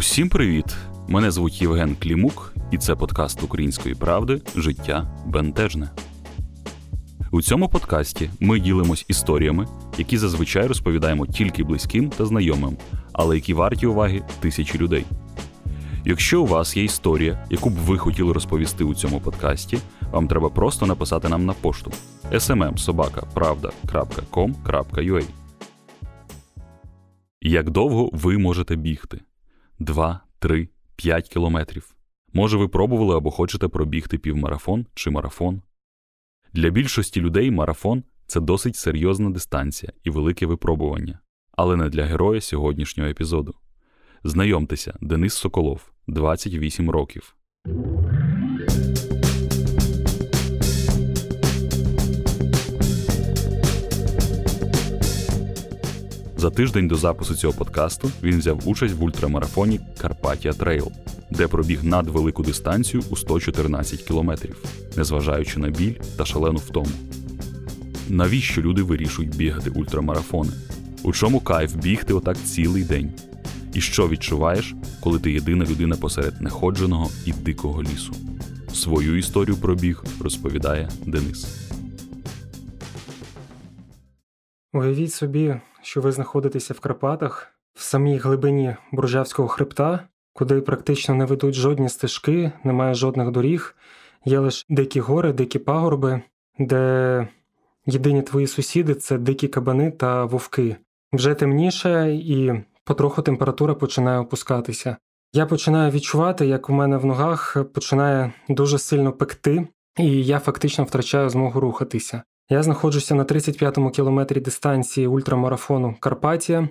Усім привіт! Мене звуть Євген Клімук, і це подкаст Української правди Життя Бентежне. У цьому подкасті ми ділимось історіями, які зазвичай розповідаємо тільки близьким та знайомим, але які варті уваги тисячі людей. Якщо у вас є історія, яку б ви хотіли розповісти у цьому подкасті, вам треба просто написати нам на пошту smmsobaka.pravda.com.ua Як довго ви можете бігти? 2, 3, 5 кілометрів. Може, ви пробували або хочете пробігти півмарафон чи марафон? Для більшості людей марафон це досить серйозна дистанція і велике випробування, але не для героя сьогоднішнього епізоду. Знайомтеся, Денис Соколов, 28 років. За тиждень до запису цього подкасту він взяв участь в ультрамарафоні Carpathia Trail, де пробіг надвелику дистанцію у 114 кілометрів, незважаючи на біль та шалену втому. Навіщо люди вирішують бігати ультрамарафони? У чому кайф бігти отак цілий день? І що відчуваєш, коли ти єдина людина посеред неходженого і дикого лісу? Свою історію про біг розповідає Денис. Уявіть собі, що ви знаходитеся в Карпатах в самій глибині Буржавського хребта, куди практично не ведуть жодні стежки, немає жодних доріг, є лише дикі гори, дикі пагорби, де єдині твої сусіди це дикі кабани та вовки. Вже темніше і потроху температура починає опускатися. Я починаю відчувати, як у мене в ногах починає дуже сильно пекти, і я фактично втрачаю змогу рухатися. Я знаходжуся на 35-му кілометрі дистанції ультрамарафону Карпатія,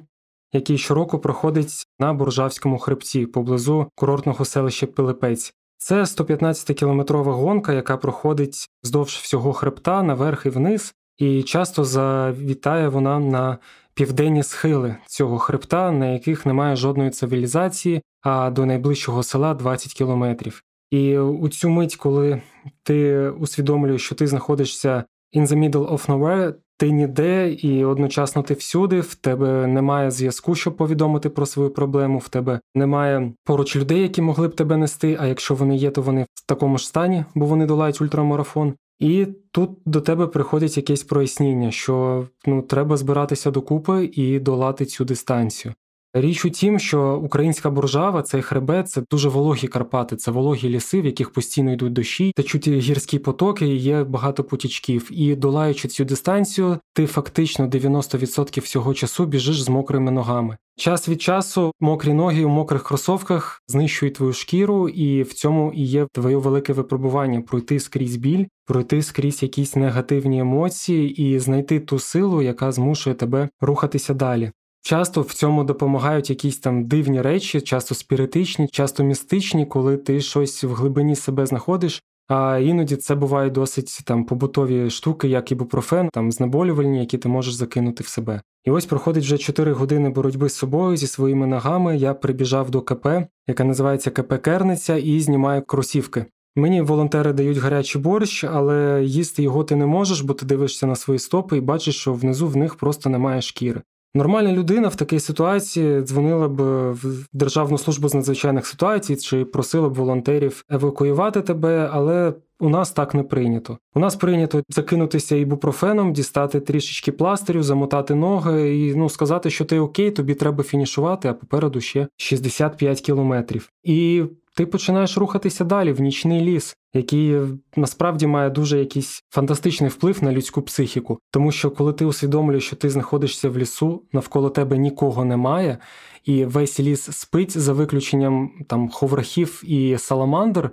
який щороку проходить на Буржавському хребті поблизу курортного селища Пилипець. Це 115-кілометрова гонка, яка проходить вздовж всього хребта наверх і вниз, і часто завітає вона на південні схили цього хребта, на яких немає жодної цивілізації, а до найближчого села 20 кілометрів. І у цю мить, коли ти усвідомлюєш, що ти знаходишся in the middle of nowhere, ти ніде і одночасно ти всюди, в тебе немає зв'язку, щоб повідомити про свою проблему, в тебе немає поруч людей, які могли б тебе нести. А якщо вони є, то вони в такому ж стані, бо вони долають ультрамарафон. І тут до тебе приходить якесь проясніння, що ну треба збиратися докупи і долати цю дистанцію. Річ у тім, що українська буржава, цей хребет, це дуже вологі Карпати, це вологі ліси, в яких постійно йдуть дощі, течуть гірські потоки, і є багато потічків. І долаючи цю дистанцію, ти фактично 90% всього часу біжиш з мокрими ногами. Час від часу мокрі ноги у мокрих кросовках знищують твою шкіру, і в цьому і є твоє велике випробування пройти скрізь біль, пройти скрізь якісь негативні емоції і знайти ту силу, яка змушує тебе рухатися далі. Часто в цьому допомагають якісь там дивні речі, часто спіритичні, часто містичні, коли ти щось в глибині себе знаходиш. А іноді це бувають досить там побутові штуки, як ібупрофен, там знеболювальні, які ти можеш закинути в себе. І ось проходить вже 4 години боротьби з собою зі своїми ногами. Я прибіжав до КП, яка називається КП Керниця, і знімаю кросівки. Мені волонтери дають гарячий борщ, але їсти його ти не можеш, бо ти дивишся на свої стопи і бачиш, що внизу в них просто немає шкіри. Нормальна людина в такій ситуації дзвонила б в Державну службу з надзвичайних ситуацій чи просила б волонтерів евакуювати тебе, але у нас так не прийнято. У нас прийнято закинутися ібупрофеном, дістати трішечки пластирю, замотати ноги і ну сказати, що ти окей, тобі треба фінішувати, а попереду ще 65 кілометрів. І ти починаєш рухатися далі в нічний ліс, який насправді має дуже якийсь фантастичний вплив на людську психіку. Тому що коли ти усвідомлюєш, що ти знаходишся в лісу, навколо тебе нікого немає, і весь ліс спить за виключенням там ховрахів і саламандр,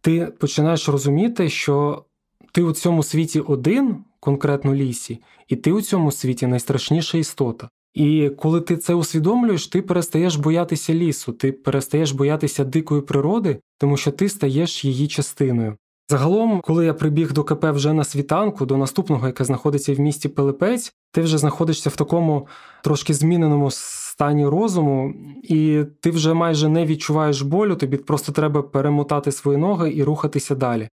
ти починаєш розуміти, що ти у цьому світі один, конкретно лісі, і ти у цьому світі найстрашніша істота. І коли ти це усвідомлюєш, ти перестаєш боятися лісу, ти перестаєш боятися дикої природи, тому що ти стаєш її частиною. Загалом, коли я прибіг до КП вже на світанку, до наступного, яке знаходиться в місті Пилипець, ти вже знаходишся в такому трошки зміненому стані розуму, і ти вже майже не відчуваєш болю, тобі просто треба перемотати свої ноги і рухатися далі.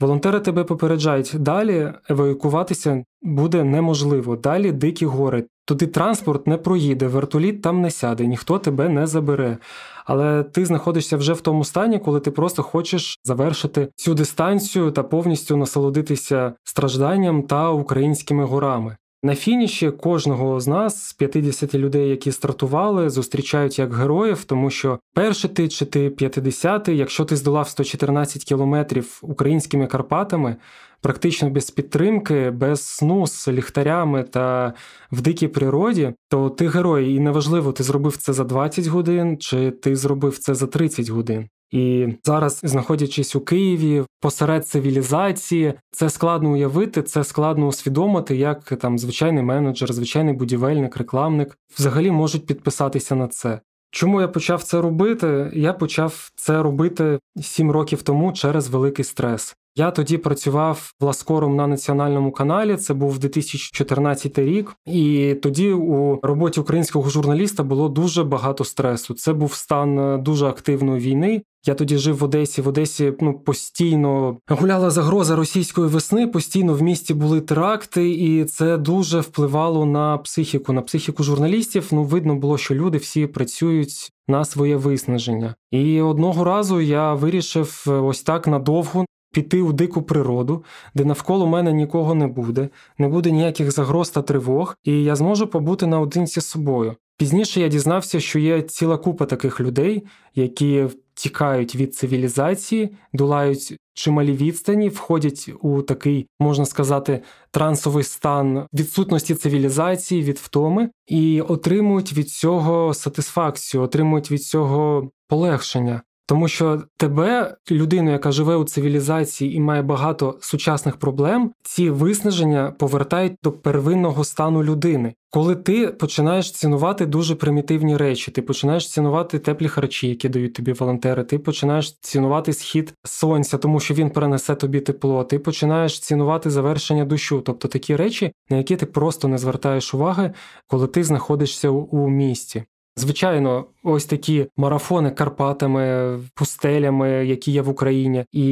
Волонтери тебе попереджають, далі евакуватися буде неможливо. Далі дикі гори. Туди транспорт не проїде, вертоліт там не сяде, ніхто тебе не забере. Але ти знаходишся вже в тому стані, коли ти просто хочеш завершити цю дистанцію та повністю насолодитися стражданням та українськими горами. На фініші кожного з нас, з 50 людей, які стартували, зустрічають як героїв, тому що перший ти чи ти 50 якщо ти здолав 114 кілометрів українськими Карпатами, практично без підтримки, без сну з ліхтарями та в дикій природі, то ти герой, і неважливо, ти зробив це за 20 годин, чи ти зробив це за 30 годин. І зараз, знаходячись у Києві посеред цивілізації, це складно уявити, це складно усвідомити, як там звичайний менеджер, звичайний будівельник, рекламник взагалі можуть підписатися на це. Чому я почав це робити? Я почав це робити сім років тому через великий стрес. Я тоді працював власкором на національному каналі. Це був 2014 рік, і тоді у роботі українського журналіста було дуже багато стресу. Це був стан е, дуже активної війни. Я тоді жив в Одесі. В Одесі ну постійно гуляла загроза російської весни. Постійно в місті були теракти, і це дуже впливало на психіку, на психіку журналістів. Ну видно було, що люди всі працюють на своє виснаження. І одного разу я вирішив е, ось так надовго піти у дику природу, де навколо мене нікого не буде, не буде ніяких загроз та тривог, і я зможу побути наодинці з собою. Пізніше я дізнався, що є ціла купа таких людей, які тікають від цивілізації, долають чималі відстані, входять у такий, можна сказати, трансовий стан відсутності цивілізації, від втоми, і отримують від цього сатисфакцію, отримують від цього полегшення. Тому що тебе, людину, яка живе у цивілізації і має багато сучасних проблем, ці виснаження повертають до первинного стану людини. Коли ти починаєш цінувати дуже примітивні речі, ти починаєш цінувати теплі харчі, які дають тобі волонтери, ти починаєш цінувати схід сонця, тому що він перенесе тобі тепло, ти починаєш цінувати завершення дощу, тобто такі речі, на які ти просто не звертаєш уваги, коли ти знаходишся у місті. Звичайно, ось такі марафони Карпатами, пустелями, які є в Україні, і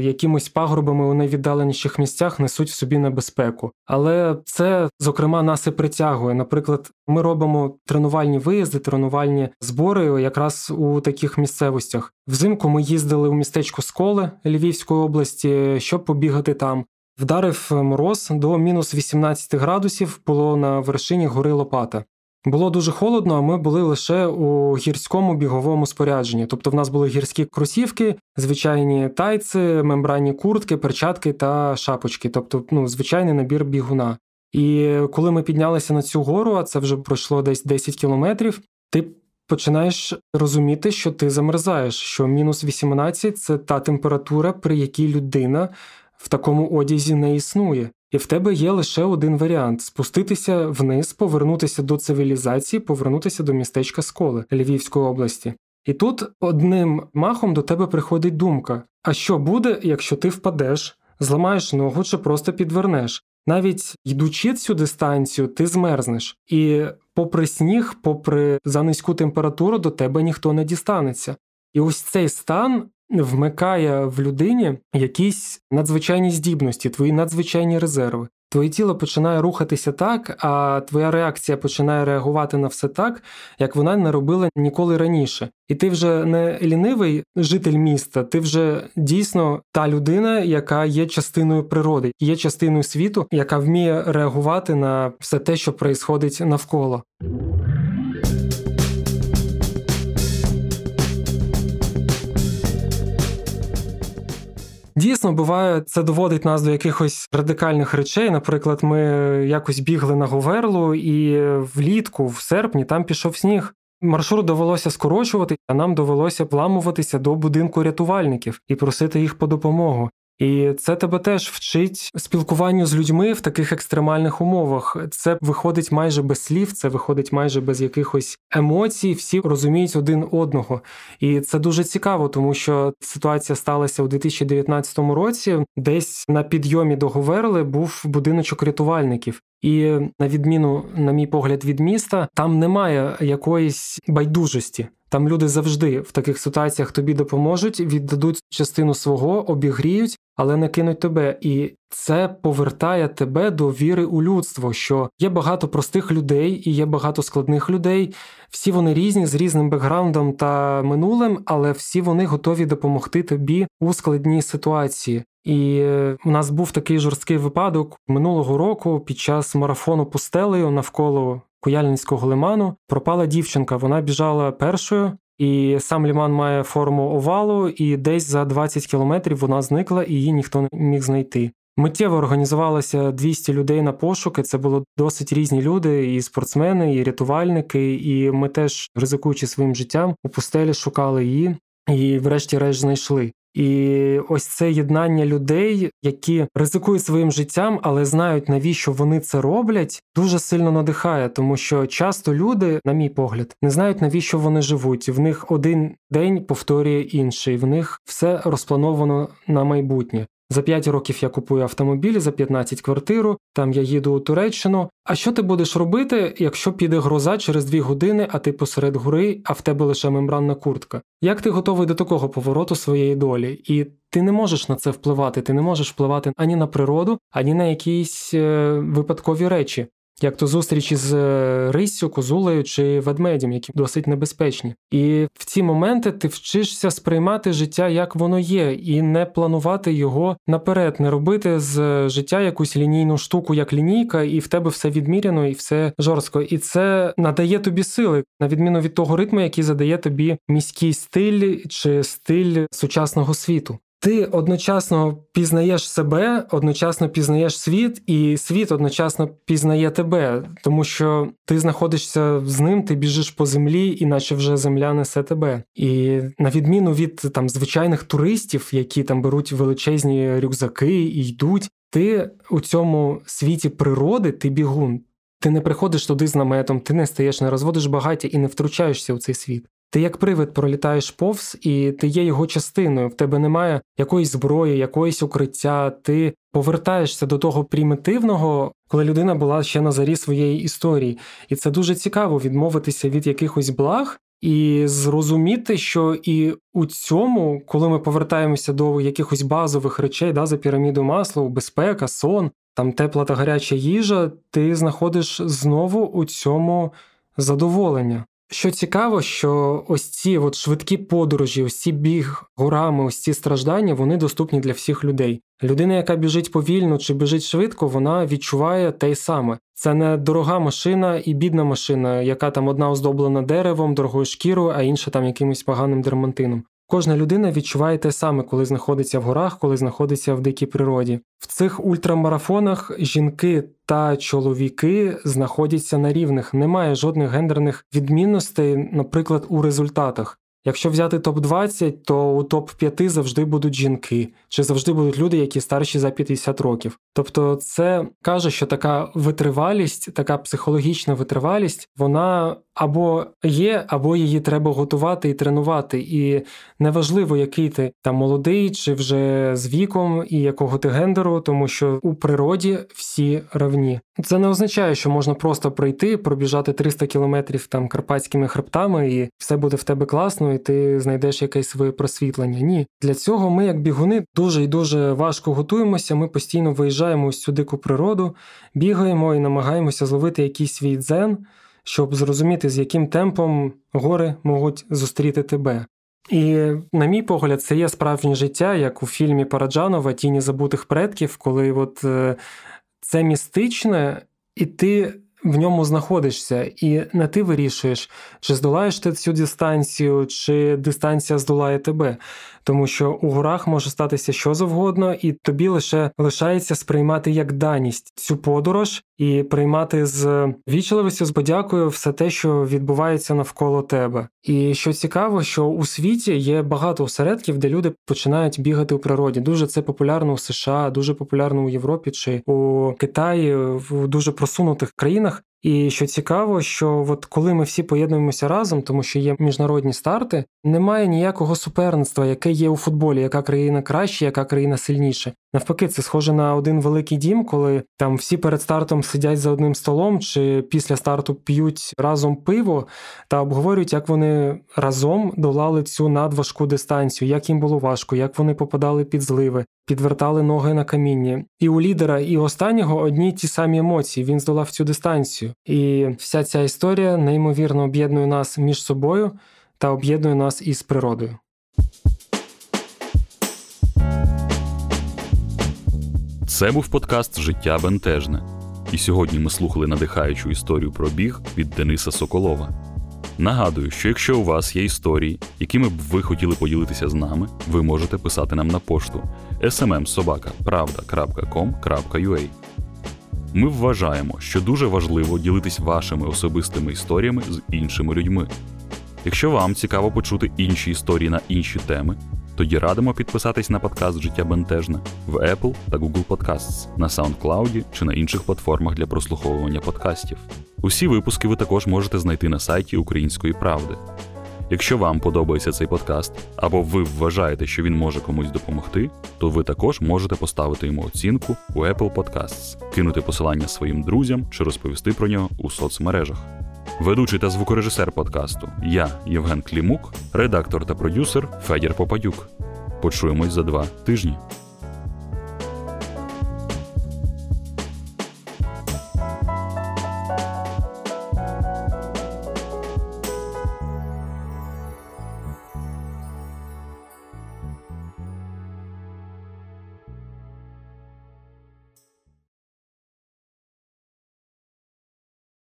якимось пагорбами у найвіддаленіших місцях несуть в собі небезпеку. Але це, зокрема, нас і притягує. Наприклад, ми робимо тренувальні виїзди, тренувальні збори якраз у таких місцевостях. Взимку ми їздили у містечко Сколе Львівської області, щоб побігати там. Вдарив мороз до мінус 18 градусів було на вершині гори Лопата. Було дуже холодно, а ми були лише у гірському біговому спорядженні. Тобто в нас були гірські кросівки, звичайні тайці, мембранні куртки, перчатки та шапочки, тобто ну, звичайний набір бігуна. І коли ми піднялися на цю гору, а це вже пройшло десь 10 кілометрів, ти починаєш розуміти, що ти замерзаєш, що мінус 18 – це та температура, при якій людина в такому одязі не існує. І в тебе є лише один варіант спуститися вниз, повернутися до цивілізації, повернутися до містечка Сколи Львівської області. І тут одним махом до тебе приходить думка: а що буде, якщо ти впадеш, зламаєш ногу чи просто підвернеш? Навіть йдучи цю дистанцію, ти змерзнеш, і попри сніг, попри за низьку температуру, до тебе ніхто не дістанеться. І ось цей стан вмикає в людині якісь надзвичайні здібності, твої надзвичайні резерви. Твоє тіло починає рухатися так, а твоя реакція починає реагувати на все так, як вона не робила ніколи раніше. І ти вже не лінивий житель міста, ти вже дійсно та людина, яка є частиною природи, є частиною світу, яка вміє реагувати на все те, що происходить навколо. Дійсно, буває, це доводить нас до якихось радикальних речей. Наприклад, ми якось бігли на Говерлу, і влітку, в серпні, там пішов сніг. Маршрут довелося скорочувати, а нам довелося вламуватися до будинку рятувальників і просити їх по допомогу. І це тебе теж вчить спілкуванню з людьми в таких екстремальних умовах. Це виходить майже без слів, це виходить майже без якихось емоцій. Всі розуміють один одного. І це дуже цікаво, тому що ситуація сталася у 2019 році. Десь на підйомі до Говерли був будиночок рятувальників. І на відміну, на мій погляд, від міста, там немає якоїсь байдужості. Там люди завжди в таких ситуаціях тобі допоможуть, віддадуть частину свого, обігріють, але не кинуть тебе. І це повертає тебе до віри у людство, що є багато простих людей і є багато складних людей. Всі вони різні з різним бекграундом та минулим, але всі вони готові допомогти тобі у складній ситуації. І е, у нас був такий жорсткий випадок минулого року під час марафону пустелею навколо Куяльницького лиману пропала дівчинка. Вона біжала першою, і сам ліман має форму овалу, і десь за 20 кілометрів вона зникла, і її ніхто не міг знайти. Миттєво організувалося 200 людей на пошуки. Це були досить різні люди, і спортсмени, і рятувальники. І ми теж, ризикуючи своїм життям, у пустелі шукали її і, врешті-решт, знайшли. І ось це єднання людей, які ризикують своїм життям, але знають, навіщо вони це роблять, дуже сильно надихає, тому що часто люди, на мій погляд, не знають навіщо вони живуть. В них один день повторює інший, в них все розплановано на майбутнє. За 5 років я купую автомобіль, за 15 квартиру, там я їду у Туреччину. А що ти будеш робити, якщо піде гроза через 2 години, а ти посеред гори, а в тебе лише мембранна куртка? Як ти готовий до такого повороту своєї долі? І ти не можеш на це впливати, ти не можеш впливати ані на природу, ані на якісь е, випадкові речі як то зустрічі з е, риссю, козулею чи ведмедем, які досить небезпечні. І в ці моменти ти вчишся сприймати життя, як воно є, і не планувати його наперед, не робити з життя якусь лінійну штуку, як лінійка, і в тебе все відміряно, і все жорстко. І це надає тобі сили, на відміну від того ритму, який задає тобі міський стиль чи стиль сучасного світу. Ти одночасно пізнаєш себе, одночасно пізнаєш світ, і світ одночасно пізнає тебе, тому що ти знаходишся з ним, ти біжиш по землі, іначе вже земля несе тебе. І на відміну від там звичайних туристів, які там беруть величезні рюкзаки і йдуть, ти у цьому світі природи ти бігун. Ти не приходиш туди з наметом, ти не стаєш, не розводиш багаття і не втручаєшся у цей світ. Ти як привид пролітаєш повз, і ти є його частиною. В тебе немає якоїсь зброї, якоїсь укриття. Ти повертаєшся до того примітивного, коли людина була ще на зарі своєї історії. І це дуже цікаво відмовитися від якихось благ і зрозуміти, що і у цьому, коли ми повертаємося до якихось базових речей, да, за піраміду масла, безпека, сон, там тепла та гаряча їжа, ти знаходиш знову у цьому задоволення. Що цікаво, що ось ці от швидкі подорожі, ось ці біг горами, ось ці страждання, вони доступні для всіх людей. Людина, яка біжить повільно чи біжить швидко, вона відчуває те й саме. Це не дорога машина і бідна машина, яка там одна оздоблена деревом, дорогою шкірою, а інша там якимось поганим дермантином. Кожна людина відчуває те саме, коли знаходиться в горах, коли знаходиться в дикій природі. В цих ультрамарафонах жінки та чоловіки знаходяться на рівних, немає жодних гендерних відмінностей, наприклад, у результатах. Якщо взяти топ-20, то у топ-5 завжди будуть жінки, чи завжди будуть люди, які старші за 50 років. Тобто, це каже, що така витривалість, така психологічна витривалість, вона або є, або її треба готувати і тренувати. І неважливо, який ти там молодий, чи вже з віком, і якого ти гендеру, тому що у природі всі равні. Це не означає, що можна просто пройти, пробіжати 300 кілометрів там карпатськими хребтами, і все буде в тебе класно, і ти знайдеш якесь своє просвітлення. Ні, для цього ми, як бігуни, дуже і дуже важко готуємося. Ми постійно виїжджаємо ось цю дику природу, бігаємо і намагаємося зловити якийсь свій дзен щоб зрозуміти, з яким темпом гори можуть зустріти тебе. І, на мій погляд, це є справжнє життя, як у фільмі Параджанова Тіні забутих предків, коли от е, це містичне, і ти в ньому знаходишся, і не ти вирішуєш, чи здолаєш ти цю дистанцію, чи дистанція здолає тебе тому що у горах може статися що завгодно, і тобі лише лишається сприймати як даність цю подорож і приймати з вічливістю, з подякою все те, що відбувається навколо тебе. І що цікаво, що у світі є багато осередків, де люди починають бігати у природі. Дуже це популярно у США, дуже популярно у Європі чи у Китаї, в дуже просунутих країнах. І що цікаво, що от коли ми всі поєднуємося разом, тому що є міжнародні старти, немає ніякого суперництва, яке є у футболі, яка країна краще, яка країна сильніше. Навпаки, це схоже на один великий дім, коли там всі перед стартом сидять за одним столом, чи після старту п'ють разом пиво та обговорюють, як вони разом долали цю надважку дистанцію, як їм було важко, як вони попадали під зливи, підвертали ноги на каміння. І у лідера, і останнього одні ті самі емоції. Він здолав цю дистанцію. І вся ця історія неймовірно об'єднує нас між собою та об'єднує нас із природою. Це був подкаст Життя бентежне. І сьогодні ми слухали надихаючу історію про біг від Дениса Соколова. Нагадую, що якщо у вас є історії, якими б ви хотіли поділитися з нами, ви можете писати нам на пошту smmsobaka.pravda.com.ua Ми вважаємо, що дуже важливо ділитись вашими особистими історіями з іншими людьми. Якщо вам цікаво почути інші історії на інші теми, тоді радимо підписатись на подкаст Життя Бентежне в Apple та Google Podcasts, на SoundCloud чи на інших платформах для прослуховування подкастів. Усі випуски ви також можете знайти на сайті Української правди. Якщо вам подобається цей подкаст, або ви вважаєте, що він може комусь допомогти, то ви також можете поставити йому оцінку у Apple Podcasts, кинути посилання своїм друзям чи розповісти про нього у соцмережах. Ведучий та звукорежисер подкасту я, Євген Клімук, редактор та продюсер Федір Попадюк. Почуємось за два тижні.